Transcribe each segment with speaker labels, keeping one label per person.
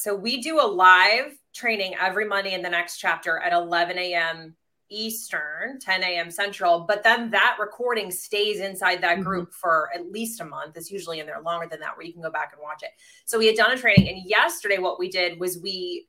Speaker 1: So we do a live training every Monday in the next chapter at 11 a.m. Eastern, 10 a.m. Central, but then that recording stays inside that mm-hmm. group mm-hmm. for at least a month. It's usually in there longer than that, where you can go back and watch it. So we had done a training, and yesterday what we did was we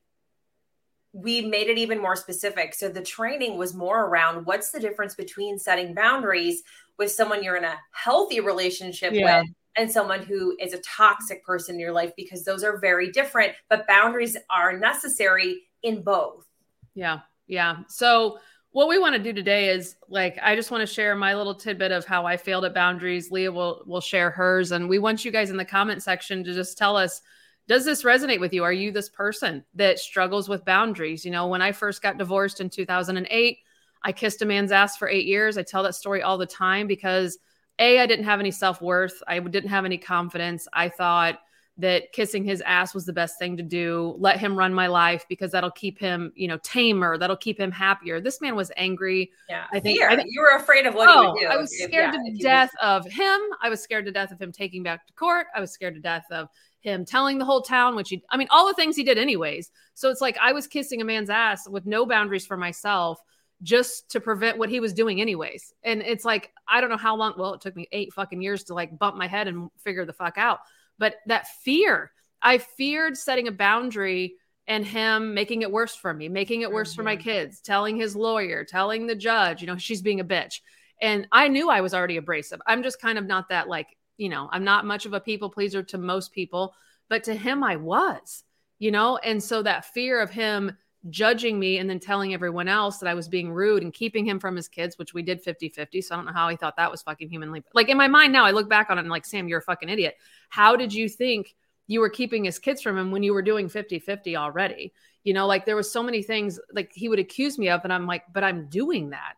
Speaker 1: we made it even more specific. So the training was more around what's the difference between setting boundaries with someone you're in a healthy relationship yeah. with and someone who is a toxic person in your life because those are very different, but boundaries are necessary in both.
Speaker 2: Yeah. Yeah. So what we want to do today is like I just want to share my little tidbit of how I failed at boundaries. Leah will will share hers and we want you guys in the comment section to just tell us does this resonate with you? Are you this person that struggles with boundaries? You know, when I first got divorced in 2008, I kissed a man's ass for 8 years. I tell that story all the time because a I didn't have any self-worth. I didn't have any confidence. I thought that kissing his ass was the best thing to do. Let him run my life because that'll keep him, you know, tamer. That'll keep him happier. This man was angry.
Speaker 1: Yeah, I think, I think you were afraid of what oh, he would oh,
Speaker 2: do. I was scared yeah, to death of him. I was scared to death of him taking back to court. I was scared to death of him telling the whole town, which he, I mean, all the things he did anyways. So it's like I was kissing a man's ass with no boundaries for myself just to prevent what he was doing anyways. And it's like, I don't know how long, well, it took me eight fucking years to like bump my head and figure the fuck out. But that fear, I feared setting a boundary and him making it worse for me, making it worse mm-hmm. for my mm-hmm. kids, telling his lawyer, telling the judge, you know, she's being a bitch. And I knew I was already abrasive. I'm just kind of not that like you know, I'm not much of a people pleaser to most people, but to him, I was, you know, and so that fear of him judging me and then telling everyone else that I was being rude and keeping him from his kids, which we did 50 50. So I don't know how he thought that was fucking humanly. Like in my mind now, I look back on it and like, Sam, you're a fucking idiot. How did you think you were keeping his kids from him when you were doing 50 50 already? You know, like there was so many things like he would accuse me of, and I'm like, but I'm doing that.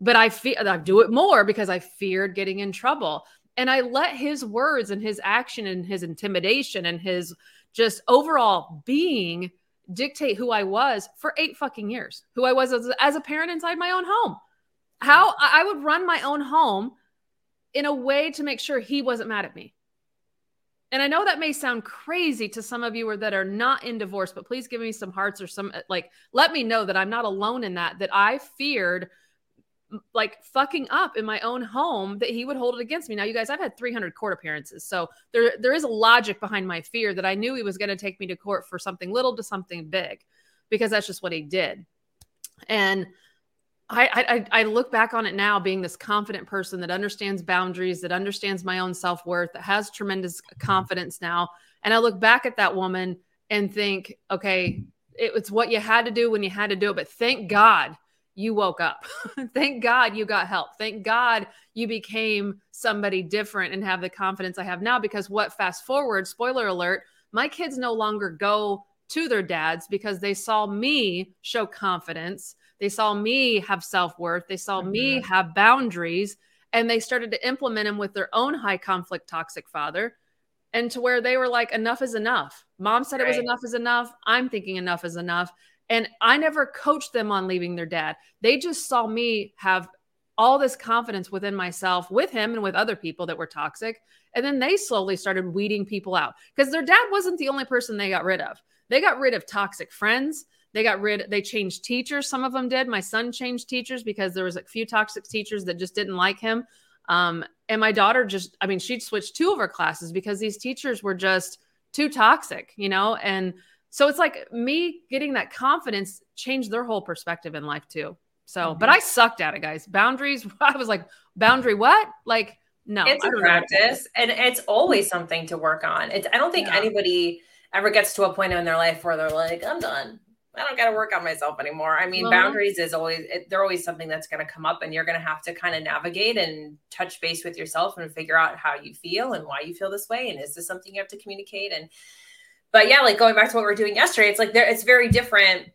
Speaker 2: But I feel I do it more because I feared getting in trouble. And I let his words and his action and his intimidation and his just overall being dictate who I was for eight fucking years, who I was as, as a parent inside my own home. How I would run my own home in a way to make sure he wasn't mad at me. And I know that may sound crazy to some of you or that are not in divorce, but please give me some hearts or some like let me know that I'm not alone in that that I feared like fucking up in my own home that he would hold it against me. Now, you guys, I've had 300 court appearances, so there there is a logic behind my fear that I knew he was going to take me to court for something little to something big, because that's just what he did. And I, I I look back on it now, being this confident person that understands boundaries, that understands my own self worth, that has tremendous confidence now, and I look back at that woman and think, okay, it, it's what you had to do when you had to do it, but thank God you woke up. Thank God you got help. Thank God you became somebody different and have the confidence I have now. Because what fast forward, spoiler alert, my kids no longer go to their dads because they saw me show confidence. They saw me have self worth. They saw mm-hmm. me have boundaries and they started to implement them with their own high conflict toxic father and to where they were like enough is enough mom said right. it was enough is enough i'm thinking enough is enough and I never coached them on leaving their dad. They just saw me have all this confidence within myself with him and with other people that were toxic. And then they slowly started weeding people out because their dad wasn't the only person they got rid of. They got rid of toxic friends. They got rid, they changed teachers. Some of them did. My son changed teachers because there was a few toxic teachers that just didn't like him. Um, and my daughter just, I mean, she'd switched two of her classes because these teachers were just too toxic, you know? And so it's like me getting that confidence changed their whole perspective in life too. So, mm-hmm. but I sucked at it, guys. Boundaries. I was like, boundary what? Like, no.
Speaker 1: It's a practice, and it's always something to work on. It's. I don't think yeah. anybody ever gets to a point in their life where they're like, I'm done. I don't got to work on myself anymore. I mean, well, boundaries is always it, they're always something that's going to come up, and you're going to have to kind of navigate and touch base with yourself and figure out how you feel and why you feel this way, and is this something you have to communicate and but yeah, like going back to what we are doing yesterday, it's like there it's very different.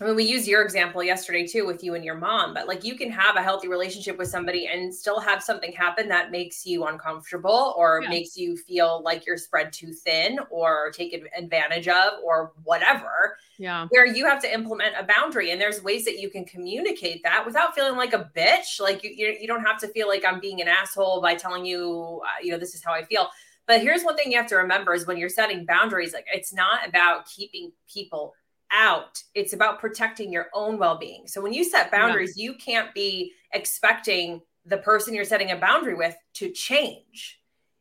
Speaker 1: I mean, we use your example yesterday too with you and your mom, but like you can have a healthy relationship with somebody and still have something happen that makes you uncomfortable or yeah. makes you feel like you're spread too thin or taken advantage of or whatever.
Speaker 2: Yeah.
Speaker 1: Where you have to implement a boundary and there's ways that you can communicate that without feeling like a bitch. Like you, you, you don't have to feel like I'm being an asshole by telling you, uh, you know, this is how I feel But here's one thing you have to remember is when you're setting boundaries, like it's not about keeping people out. It's about protecting your own well-being. So when you set boundaries, yeah. you can't be expecting the person you're setting a boundary with to change.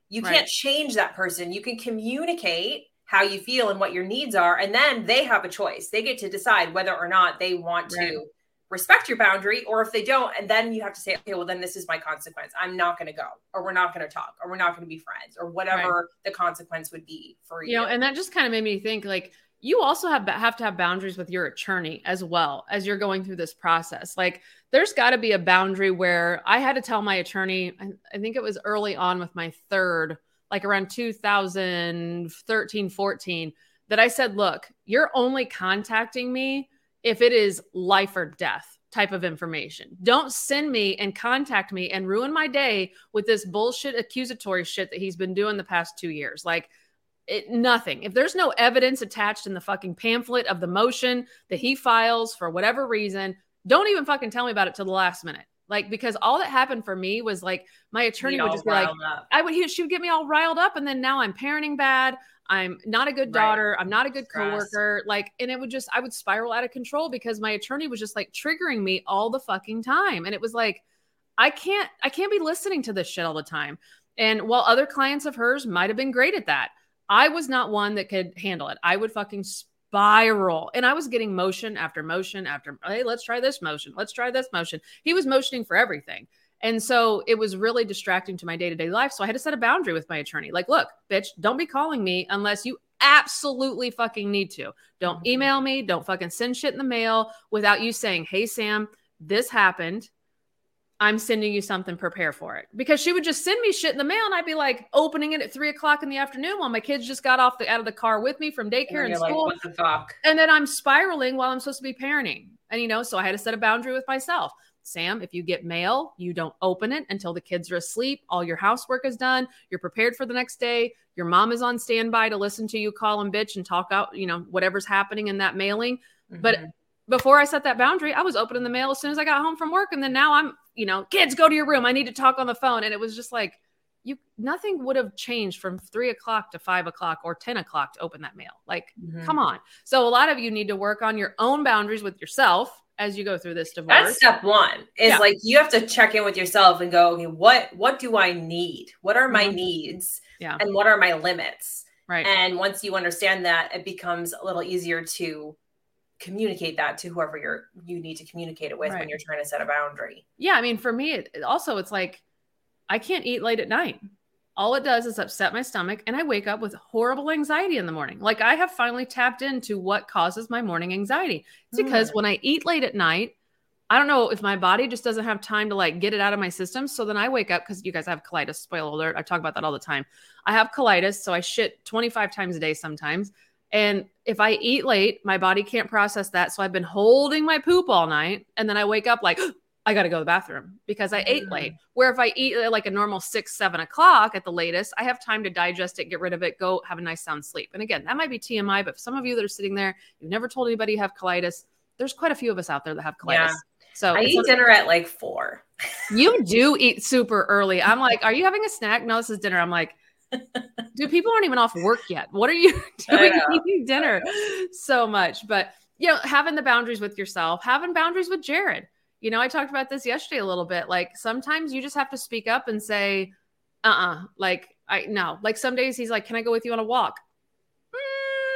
Speaker 1: You right. can't change that person. You can communicate how you feel and what your needs are and then they have a choice. They get to decide whether or not they want right. to respect your boundary or if they don't and then you have to say okay well then this is my consequence i'm not going to go or we're not going to talk or we're not going to be friends or whatever right. the consequence would be for you
Speaker 2: you know and that just kind of made me think like you also have have to have boundaries with your attorney as well as you're going through this process. Like there's got to be a boundary where I had to tell my attorney, I, I, think it was early on with my third, like around 2013, 14, that I said, look, you're only contacting me if it is life or death type of information. Don't send me and contact me and ruin my day with this bullshit accusatory shit that he's been doing the past two years. Like, it, nothing. If there's no evidence attached in the fucking pamphlet of the motion that he files for whatever reason, don't even fucking tell me about it till the last minute. Like because all that happened for me was like my attorney would just be like, up. I would he, she would get me all riled up, and then now I'm parenting bad. I'm not a good daughter. Right. I'm not a good Stress. coworker. Like, and it would just I would spiral out of control because my attorney was just like triggering me all the fucking time, and it was like, I can't I can't be listening to this shit all the time. And while other clients of hers might have been great at that, I was not one that could handle it. I would fucking spiral. And I was getting motion after motion after, hey, let's try this motion. Let's try this motion. He was motioning for everything. And so it was really distracting to my day to day life. So I had to set a boundary with my attorney. Like, look, bitch, don't be calling me unless you absolutely fucking need to. Don't mm-hmm. email me. Don't fucking send shit in the mail without you saying, hey, Sam, this happened. I'm sending you something, prepare for it. Because she would just send me shit in the mail and I'd be like opening it at three o'clock in the afternoon while my kids just got off the out of the car with me from daycare and, and school. Like, and then I'm spiraling while I'm supposed to be parenting. And you know, so I had to set a boundary with myself. Sam, if you get mail, you don't open it until the kids are asleep. All your housework is done. You're prepared for the next day. Your mom is on standby to listen to you call and bitch and talk out, you know, whatever's happening in that mailing. Mm-hmm. But before I set that boundary, I was opening the mail as soon as I got home from work. And then now I'm, you know, kids, go to your room. I need to talk on the phone. And it was just like, you nothing would have changed from three o'clock to five o'clock or 10 o'clock to open that mail. Like, mm-hmm. come on. So a lot of you need to work on your own boundaries with yourself as you go through this divorce.
Speaker 1: That's step one. Is yeah. like you have to check in with yourself and go, okay, what what do I need? What are my mm-hmm. needs?
Speaker 2: Yeah.
Speaker 1: And what are my limits?
Speaker 2: Right.
Speaker 1: And once you understand that, it becomes a little easier to communicate that to whoever you're you need to communicate it with right. when you're trying to set a boundary.
Speaker 2: Yeah, I mean for me it, also it's like I can't eat late at night. All it does is upset my stomach and I wake up with horrible anxiety in the morning. Like I have finally tapped into what causes my morning anxiety. It's because mm. when I eat late at night, I don't know if my body just doesn't have time to like get it out of my system. So then I wake up because you guys have colitis. Spoiler alert. I talk about that all the time. I have colitis. So I shit 25 times a day sometimes. And if I eat late, my body can't process that. So I've been holding my poop all night. And then I wake up like, I got to go to the bathroom because I ate late. Mm. Where if I eat like a normal six, seven o'clock at the latest, I have time to digest it, get rid of it, go have a nice sound sleep. And again, that might be TMI, but for some of you that are sitting there, you've never told anybody you have colitis. There's quite a few of us out there that have colitis. Yeah. So
Speaker 1: I eat dinner at like four.
Speaker 2: you do eat super early. I'm like, are you having a snack? No, this is dinner. I'm like, Dude, people aren't even off work yet. What are you doing eating dinner so much? But you know, having the boundaries with yourself, having boundaries with Jared. You know, I talked about this yesterday a little bit. Like sometimes you just have to speak up and say, uh-uh, like I no. Like some days he's like, Can I go with you on a walk?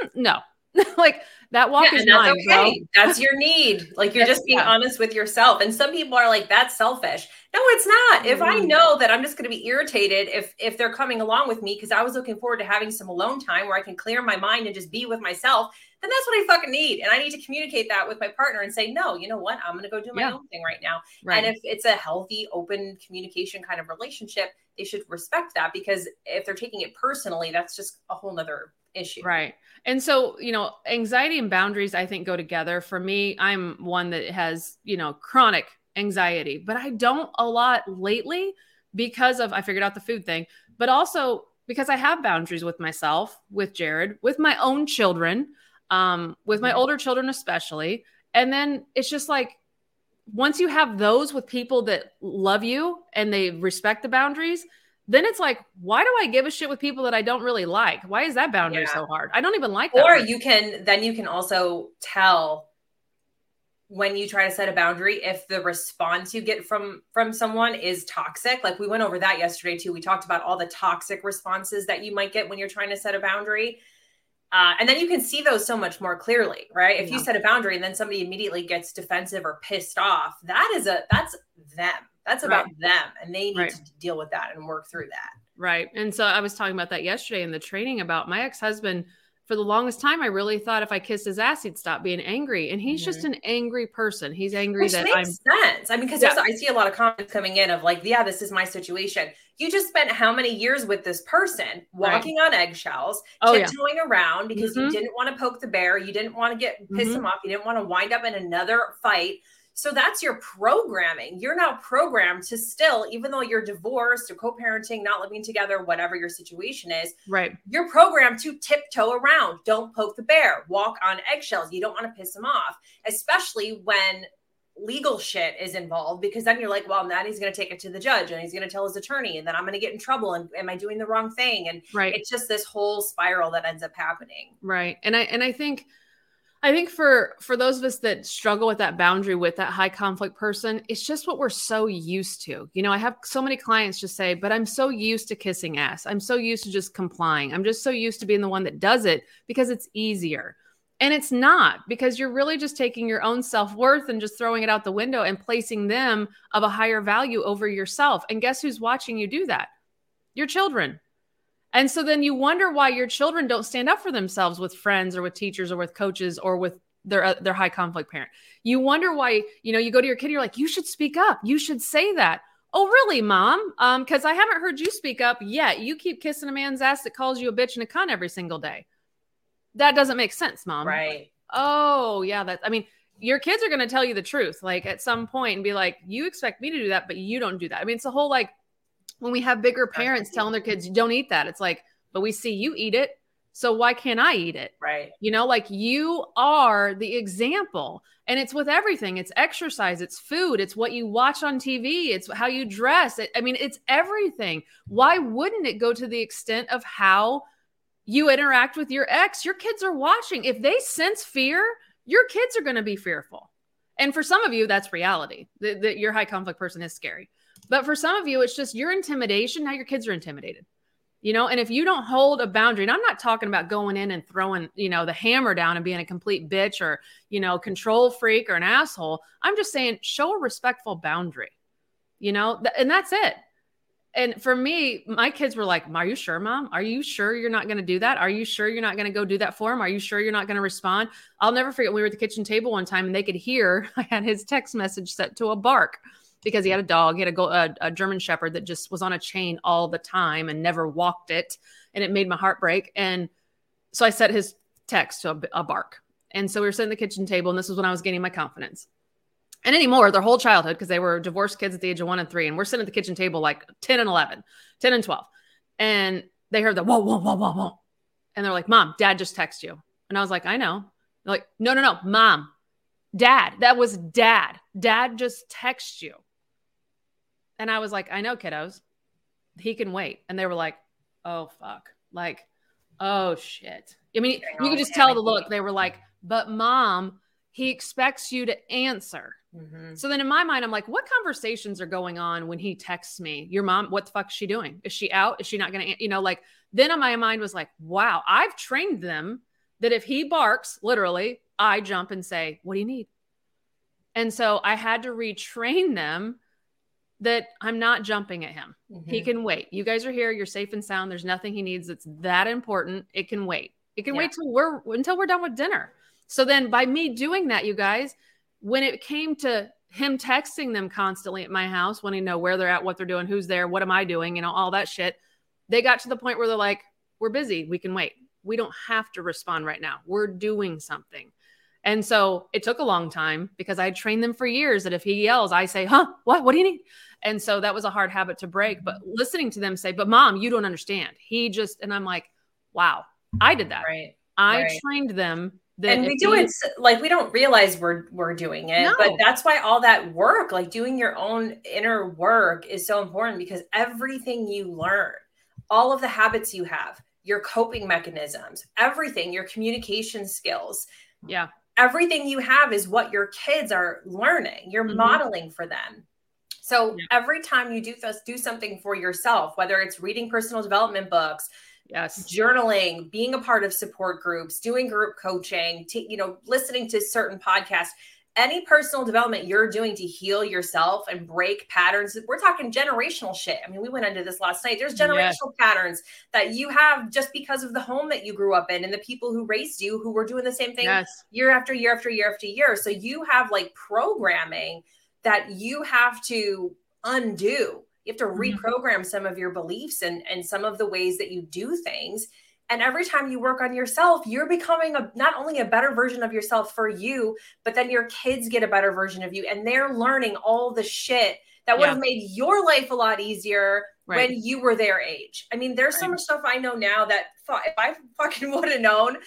Speaker 2: Mm, no. like that walk yeah, is that's mine, okay.
Speaker 1: Bro. That's your need. Like you're just being yeah. honest with yourself. And some people are like, that's selfish. No, it's not. If I mm. know that I'm just going to be irritated if if they're coming along with me because I was looking forward to having some alone time where I can clear my mind and just be with myself, then that's what I fucking need. And I need to communicate that with my partner and say, no, you know what? I'm going to go do my yeah. own thing right now. Right. And if it's a healthy, open communication kind of relationship, they should respect that because if they're taking it personally, that's just a whole nother issue.
Speaker 2: Right. And so, you know, anxiety and boundaries, I think, go together. For me, I'm one that has, you know, chronic anxiety, but I don't a lot lately because of, I figured out the food thing, but also because I have boundaries with myself, with Jared, with my own children, um, with my mm-hmm. older children, especially. And then it's just like, once you have those with people that love you and they respect the boundaries, then it's like, why do I give a shit with people that I don't really like? Why is that boundary yeah. so hard? I don't even like that.
Speaker 1: Or you can then you can also tell when you try to set a boundary if the response you get from from someone is toxic like we went over that yesterday too we talked about all the toxic responses that you might get when you're trying to set a boundary uh, and then you can see those so much more clearly right if yeah. you set a boundary and then somebody immediately gets defensive or pissed off that is a that's them that's about right. them and they need right. to deal with that and work through that
Speaker 2: right and so i was talking about that yesterday in the training about my ex-husband for the longest time, I really thought if I kissed his ass, he'd stop being angry. And he's mm-hmm. just an angry person. He's angry
Speaker 1: Which
Speaker 2: that
Speaker 1: makes I'm. sense. I mean, because yeah. I see a lot of comments coming in of like, yeah, this is my situation. You just spent how many years with this person walking right. on eggshells, oh, tiptoeing yeah. around because mm-hmm. you didn't want to poke the bear. You didn't want to get piss mm-hmm. him off. You didn't want to wind up in another fight. So that's your programming. You're now programmed to still, even though you're divorced or co parenting, not living together, whatever your situation is,
Speaker 2: right?
Speaker 1: You're programmed to tiptoe around. Don't poke the bear, walk on eggshells. You don't want to piss him off, especially when legal shit is involved because then you're like, well, now he's going to take it to the judge and he's going to tell his attorney, and then I'm going to get in trouble. And am I doing the wrong thing? And
Speaker 2: right.
Speaker 1: it's just this whole spiral that ends up happening.
Speaker 2: Right. And I and I think I think for for those of us that struggle with that boundary with that high conflict person, it's just what we're so used to. You know, I have so many clients just say, "But I'm so used to kissing ass. I'm so used to just complying. I'm just so used to being the one that does it because it's easier." And it's not because you're really just taking your own self-worth and just throwing it out the window and placing them of a higher value over yourself. And guess who's watching you do that? Your children. And so then you wonder why your children don't stand up for themselves with friends or with teachers or with coaches or with their uh, their high conflict parent. You wonder why, you know, you go to your kid you're like, "You should speak up. You should say that." "Oh, really, mom?" Um cuz I haven't heard you speak up yet. You keep kissing a man's ass that calls you a bitch and a cunt every single day. That doesn't make sense, mom.
Speaker 1: Right.
Speaker 2: Oh, yeah, that I mean, your kids are going to tell you the truth like at some point and be like, "You expect me to do that, but you don't do that." I mean, it's a whole like when we have bigger parents telling their kids, don't eat that. It's like, but we see you eat it. So why can't I eat it?
Speaker 1: Right.
Speaker 2: You know, like you are the example. And it's with everything. It's exercise, it's food, it's what you watch on TV, it's how you dress. It, I mean, it's everything. Why wouldn't it go to the extent of how you interact with your ex? Your kids are watching. If they sense fear, your kids are going to be fearful. And for some of you, that's reality. That your high conflict person is scary. But for some of you, it's just your intimidation. Now your kids are intimidated. You know, and if you don't hold a boundary, and I'm not talking about going in and throwing, you know, the hammer down and being a complete bitch or, you know, control freak or an asshole. I'm just saying show a respectful boundary, you know, and that's it. And for me, my kids were like, Are you sure, mom? Are you sure you're not going to do that? Are you sure you're not going to go do that for him? Are you sure you're not going to respond? I'll never forget we were at the kitchen table one time and they could hear I had his text message set to a bark because he had a dog. He had a, a, a, German Shepherd that just was on a chain all the time and never walked it, and it made my heart break. And so I set his text to a, a bark. And so we were sitting at the kitchen table, and this was when I was gaining my confidence. And anymore, their whole childhood, because they were divorced kids at the age of one and three, and we're sitting at the kitchen table like 10 and 11, 10 and 12. And they heard the whoa, whoa, whoa, whoa, whoa. And they're like, Mom, dad just texted you. And I was like, I know. They're like, no, no, no, mom, dad. That was dad. Dad just texted you. And I was like, I know, kiddos, he can wait. And they were like, oh, fuck. Like, oh, shit. I mean, you could just tell the look. They were like, but mom, he expects you to answer. Mm-hmm. So then in my mind, I'm like, what conversations are going on when he texts me? Your mom, what the fuck is she doing? Is she out? Is she not going to, you know, like, then on my mind was like, wow, I've trained them that if he barks, literally, I jump and say, what do you need? And so I had to retrain them that I'm not jumping at him. Mm-hmm. He can wait. You guys are here. You're safe and sound. There's nothing he needs that's that important. It can wait. It can yeah. wait till we're until we're done with dinner. So then by me doing that, you guys, when it came to him texting them constantly at my house, wanting to know where they're at, what they're doing, who's there, what am I doing, you know, all that shit, they got to the point where they're like, we're busy. We can wait. We don't have to respond right now. We're doing something. And so it took a long time because I trained them for years that if he yells, I say, huh, what, what do you need? And so that was a hard habit to break. But listening to them say, but mom, you don't understand. He just, and I'm like, wow, I did that.
Speaker 1: Right.
Speaker 2: I right. trained them
Speaker 1: and we do it like we don't realize we're we're doing it no. but that's why all that work like doing your own inner work is so important because everything you learn all of the habits you have your coping mechanisms everything your communication skills
Speaker 2: yeah
Speaker 1: everything you have is what your kids are learning you're mm-hmm. modeling for them so yeah. every time you do this do something for yourself whether it's reading personal development books
Speaker 2: yes.
Speaker 1: journaling being a part of support groups doing group coaching you know listening to certain podcasts. Any personal development you're doing to heal yourself and break patterns we're talking generational shit. I mean we went into this last night. There's generational yes. patterns that you have just because of the home that you grew up in and the people who raised you who were doing the same thing yes. year after year after year after year. So you have like programming that you have to undo you have to mm-hmm. reprogram some of your beliefs and, and some of the ways that you do things. And every time you work on yourself, you're becoming a not only a better version of yourself for you, but then your kids get a better version of you. And they're learning all the shit that would yeah. have made your life a lot easier right. when you were their age. I mean, there's right. so much stuff I know now that if I fucking would have known,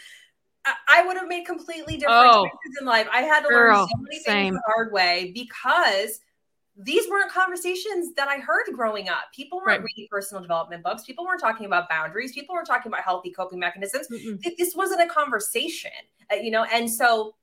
Speaker 1: I would have made completely different oh, choices in life. I had to girl, learn so many same. things the hard way because these weren't conversations that I heard growing up. People weren't right. reading personal development books. People weren't talking about boundaries. People weren't talking about healthy coping mechanisms. mm This wasn't a conversation, uh, you know. And so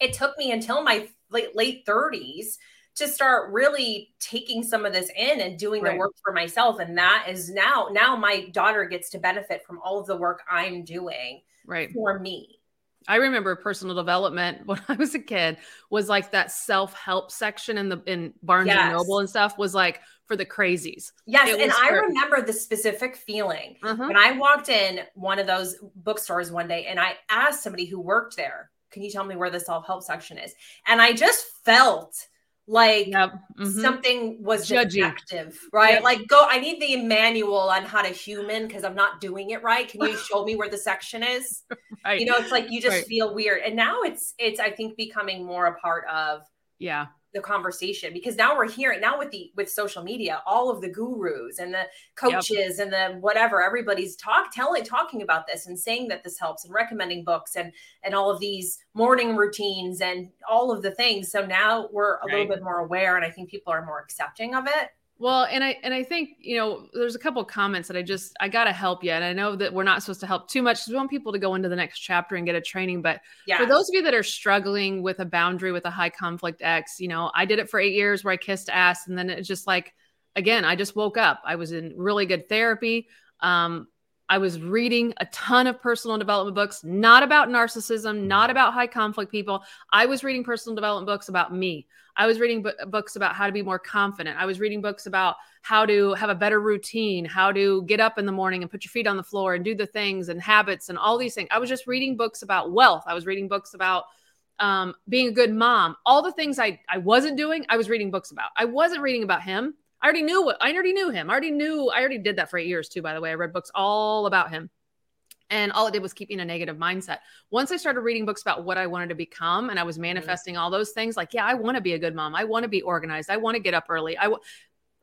Speaker 1: it took me until my late late thirties to start really taking some of this in and doing right. the work for myself. And that is now now my daughter gets to benefit from all of the work I'm doing
Speaker 2: right
Speaker 1: for me.
Speaker 2: I remember personal development when I was a kid was like that self help section in the in Barnes yes. and Noble and stuff was like for the crazies.
Speaker 1: Yes, and I remember the specific feeling uh-huh. when I walked in one of those bookstores one day and I asked somebody who worked there, "Can you tell me where the self help section is?" And I just felt like yep. mm-hmm. something was defective, right? Yep. Like, go. I need the manual on how to human because I'm not doing it right. Can you show me where the section is? right. You know, it's like you just right. feel weird, and now it's it's I think becoming more a part of
Speaker 2: yeah
Speaker 1: the conversation because now we're hearing now with the with social media all of the gurus and the coaches yep. and the whatever everybody's talk telling talking about this and saying that this helps and recommending books and and all of these morning routines and all of the things so now we're a right. little bit more aware and i think people are more accepting of it
Speaker 2: well, and I and I think you know there's a couple of comments that I just I gotta help you, and I know that we're not supposed to help too much. Because we want people to go into the next chapter and get a training, but yeah. for those of you that are struggling with a boundary with a high conflict ex, you know I did it for eight years where I kissed ass, and then it's just like again I just woke up. I was in really good therapy. Um, I was reading a ton of personal development books, not about narcissism, not about high conflict people. I was reading personal development books about me. I was reading b- books about how to be more confident. I was reading books about how to have a better routine, how to get up in the morning and put your feet on the floor and do the things and habits and all these things. I was just reading books about wealth. I was reading books about um, being a good mom. All the things I, I wasn't doing, I was reading books about. I wasn't reading about him. I already knew what I already knew him. I already knew I already did that for eight years too, by the way. I read books all about him. And all it did was keep me in a negative mindset. Once I started reading books about what I wanted to become and I was mm-hmm. manifesting all those things, like, yeah, I want to be a good mom. I want to be organized. I want to get up early. I w-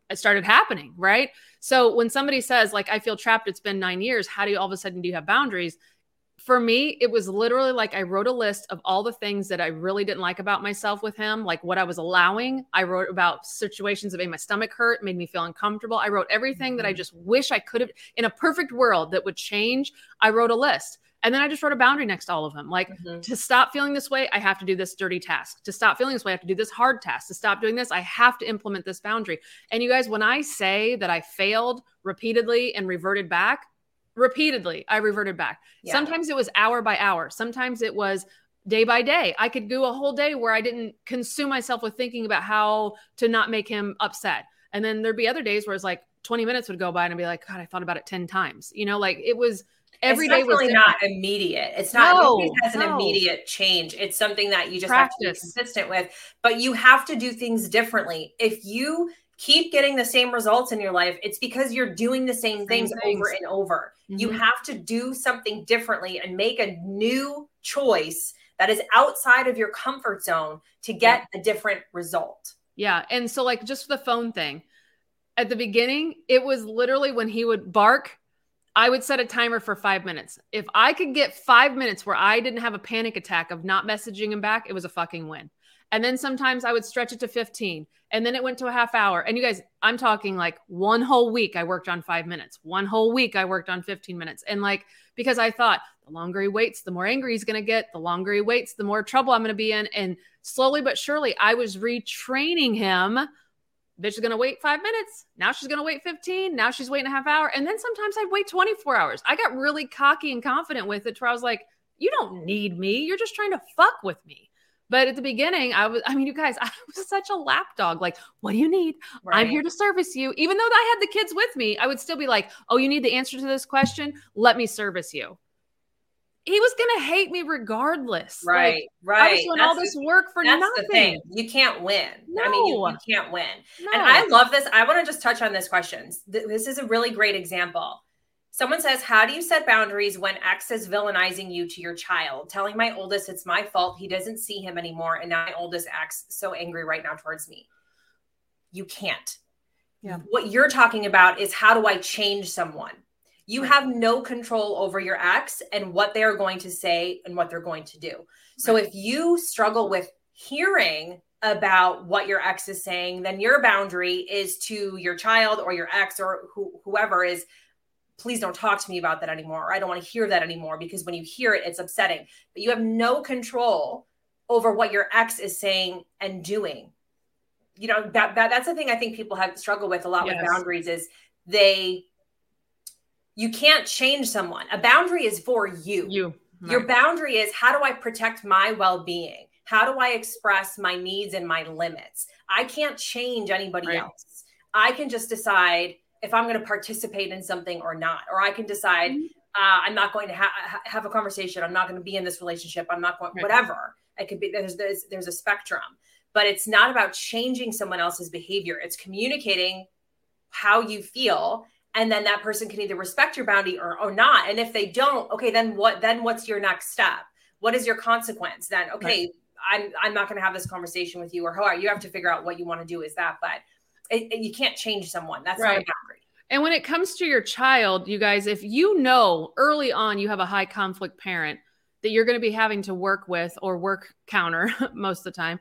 Speaker 2: it started happening, right? So when somebody says, like, I feel trapped, it's been nine years, how do you all of a sudden do you have boundaries? For me, it was literally like I wrote a list of all the things that I really didn't like about myself with him, like what I was allowing. I wrote about situations that made my stomach hurt, made me feel uncomfortable. I wrote everything mm-hmm. that I mm-hmm. just wish I could have in a perfect world that would change. I wrote a list. And then I just wrote a boundary next to all of them. Like mm-hmm. to stop feeling this way, I have to do this dirty task. To stop feeling this way, I have to do this hard task. To stop doing this, I have to implement this boundary. And you guys, when I say that I failed repeatedly and reverted back, repeatedly i reverted back yeah. sometimes it was hour by hour sometimes it was day by day i could go a whole day where i didn't consume myself with thinking about how to not make him upset and then there'd be other days where it's like 20 minutes would go by and i'd be like god i thought about it 10 times you know like it was every
Speaker 1: it's
Speaker 2: day was
Speaker 1: not immediate. It's not no, it has an no. immediate change. It's something that you just Practice. have to be consistent with. But you have to do things differently. If you keep getting the same results in your life, it's because you're doing the same, same things, things, over and over. Mm-hmm. You have to do something differently and make a new choice that is outside of your comfort zone to get yeah. a different result.
Speaker 2: Yeah. And so, like, just the phone thing at the beginning, it was literally when he would bark, I would set a timer for five minutes. If I could get five minutes where I didn't have a panic attack of not messaging him back, it was a fucking win. And then sometimes I would stretch it to 15 and then it went to a half hour. And you guys, I'm talking like one whole week I worked on five minutes, one whole week I worked on 15 minutes. And like, because I thought the longer he waits, the more angry he's going to get. The longer he waits, the more trouble I'm going to be in. And slowly but surely, I was retraining him. Bitch is going to wait five minutes. Now she's going to wait 15. Now she's waiting a half hour. And then sometimes I'd wait 24 hours. I got really cocky and confident with it where I was like, you don't need me. You're just trying to fuck with me. But at the beginning, I was, I mean, you guys, I was such a lapdog. Like, what do you need? Right. I'm here to service you. Even though I had the kids with me, I would still be like, oh, you need the answer to this question? Let me service you. He was going to hate me regardless.
Speaker 1: Right, like, right. I was
Speaker 2: doing that's all this work for that's nothing. The thing.
Speaker 1: You can't win. No. I mean, you, you can't win. No. And I love this. I want to just touch on this question. This is a really great example Someone says, How do you set boundaries when X is villainizing you to your child? Telling my oldest it's my fault. He doesn't see him anymore. And now my oldest acts so angry right now towards me. You can't. Yeah. What you're talking about is how do I change someone? You right. have no control over your ex and what they are going to say and what they're going to do. So right. if you struggle with hearing about what your ex is saying, then your boundary is to your child or your ex or who, whoever is please don't talk to me about that anymore. Or I don't want to hear that anymore because when you hear it, it's upsetting. But you have no control over what your ex is saying and doing. You know, that, that that's the thing I think people have struggled with a lot yes. with boundaries is they you can't change someone. A boundary is for you.
Speaker 2: You.
Speaker 1: Right. Your boundary is how do I protect my well-being? How do I express my needs and my limits? I can't change anybody right. else. I can just decide if I'm going to participate in something or not, or I can decide mm-hmm. uh, I'm not going to ha- have a conversation. I'm not going to be in this relationship. I'm not going, right. whatever. It could be there's, there's there's a spectrum, but it's not about changing someone else's behavior. It's communicating how you feel, and then that person can either respect your boundary or or not. And if they don't, okay, then what? Then what's your next step? What is your consequence? Then okay. Right. I'm I'm not going to have this conversation with you, or how are you have to figure out what you want to do. Is that, but it, it, you can't change someone. That's right. not a boundary.
Speaker 2: And when it comes to your child, you guys, if you know early on you have a high conflict parent that you're going to be having to work with or work counter most of the time,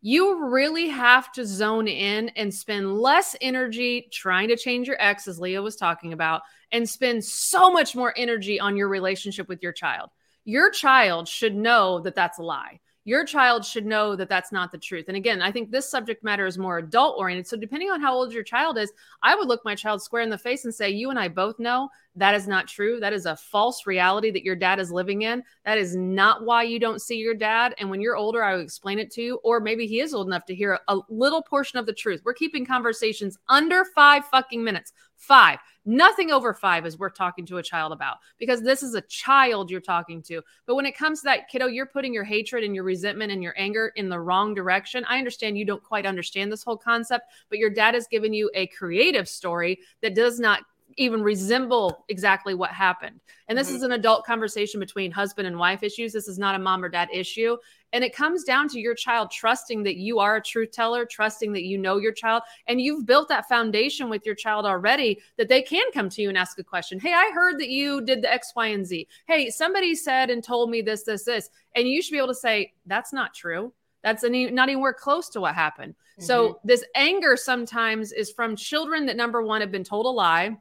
Speaker 2: you really have to zone in and spend less energy trying to change your ex, as Leah was talking about, and spend so much more energy on your relationship with your child. Your child should know that that's a lie your child should know that that's not the truth. And again, I think this subject matter is more adult oriented. So, depending on how old your child is, I would look my child square in the face and say, You and I both know that is not true. That is a false reality that your dad is living in. That is not why you don't see your dad. And when you're older, I will explain it to you. Or maybe he is old enough to hear a little portion of the truth. We're keeping conversations under five fucking minutes. Five. Nothing over five is worth talking to a child about because this is a child you're talking to. But when it comes to that kiddo, you're putting your hatred and your resentment and your anger in the wrong direction. I understand you don't quite understand this whole concept, but your dad has given you a creative story that does not even resemble exactly what happened. And this mm-hmm. is an adult conversation between husband and wife issues. This is not a mom or dad issue. And it comes down to your child trusting that you are a truth teller, trusting that you know your child, and you've built that foundation with your child already that they can come to you and ask a question. Hey, I heard that you did the X, Y, and Z. Hey, somebody said and told me this, this, this. And you should be able to say, that's not true. That's any, not anywhere close to what happened. Mm-hmm. So, this anger sometimes is from children that number one have been told a lie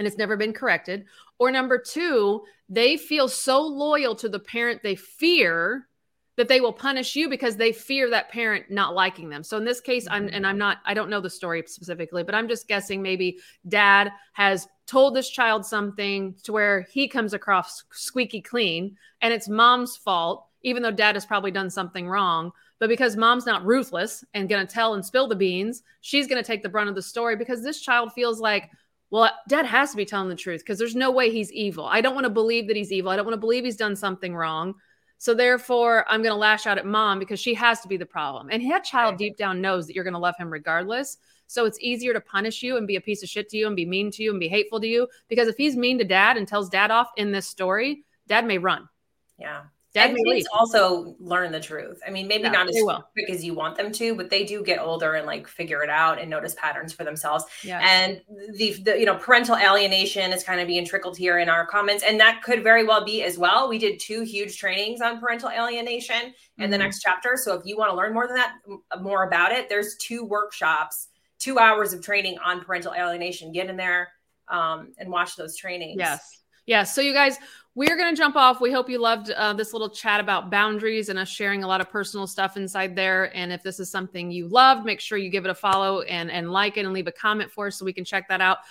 Speaker 2: and it's never been corrected. Or number two, they feel so loyal to the parent they fear that they will punish you because they fear that parent not liking them. So in this case, I'm mm-hmm. and I'm not I don't know the story specifically, but I'm just guessing maybe dad has told this child something to where he comes across squeaky clean and it's mom's fault even though dad has probably done something wrong. But because mom's not ruthless and going to tell and spill the beans, she's going to take the brunt of the story because this child feels like, well, dad has to be telling the truth because there's no way he's evil. I don't want to believe that he's evil. I don't want to believe he's done something wrong. So therefore, I'm going to lash out at mom because she has to be the problem. And that child deep down knows that you're going to love him regardless. So it's easier to punish you and be a piece of shit to you and be mean to you and be hateful to you because if he's mean to dad and tells dad off in this story, dad may run.
Speaker 1: Yeah. And kids also learn the truth. I mean, maybe
Speaker 2: Yeah,
Speaker 1: not as quick as you want them to, but they do get older and like figure it out and notice patterns for themselves.
Speaker 2: Yes.
Speaker 1: And the, the you know parental alienation is kind of being trickled here in our comments, and that could very well be as well. We did two huge trainings on parental alienation in the
Speaker 2: Mhm.
Speaker 1: next chapter. So if you want to learn more than that, more about it, there's two workshops, two hours of training on parental alienation. Get in there um, and watch those trainings.
Speaker 2: Yes. Yes. So, you guys, we're going to jump off. We hope you loved uh, this little chat about boundaries and us sharing a lot of personal stuff inside there. And if this is something you loved, make sure you give it a follow and, and like it and leave a comment for us so we can check that out.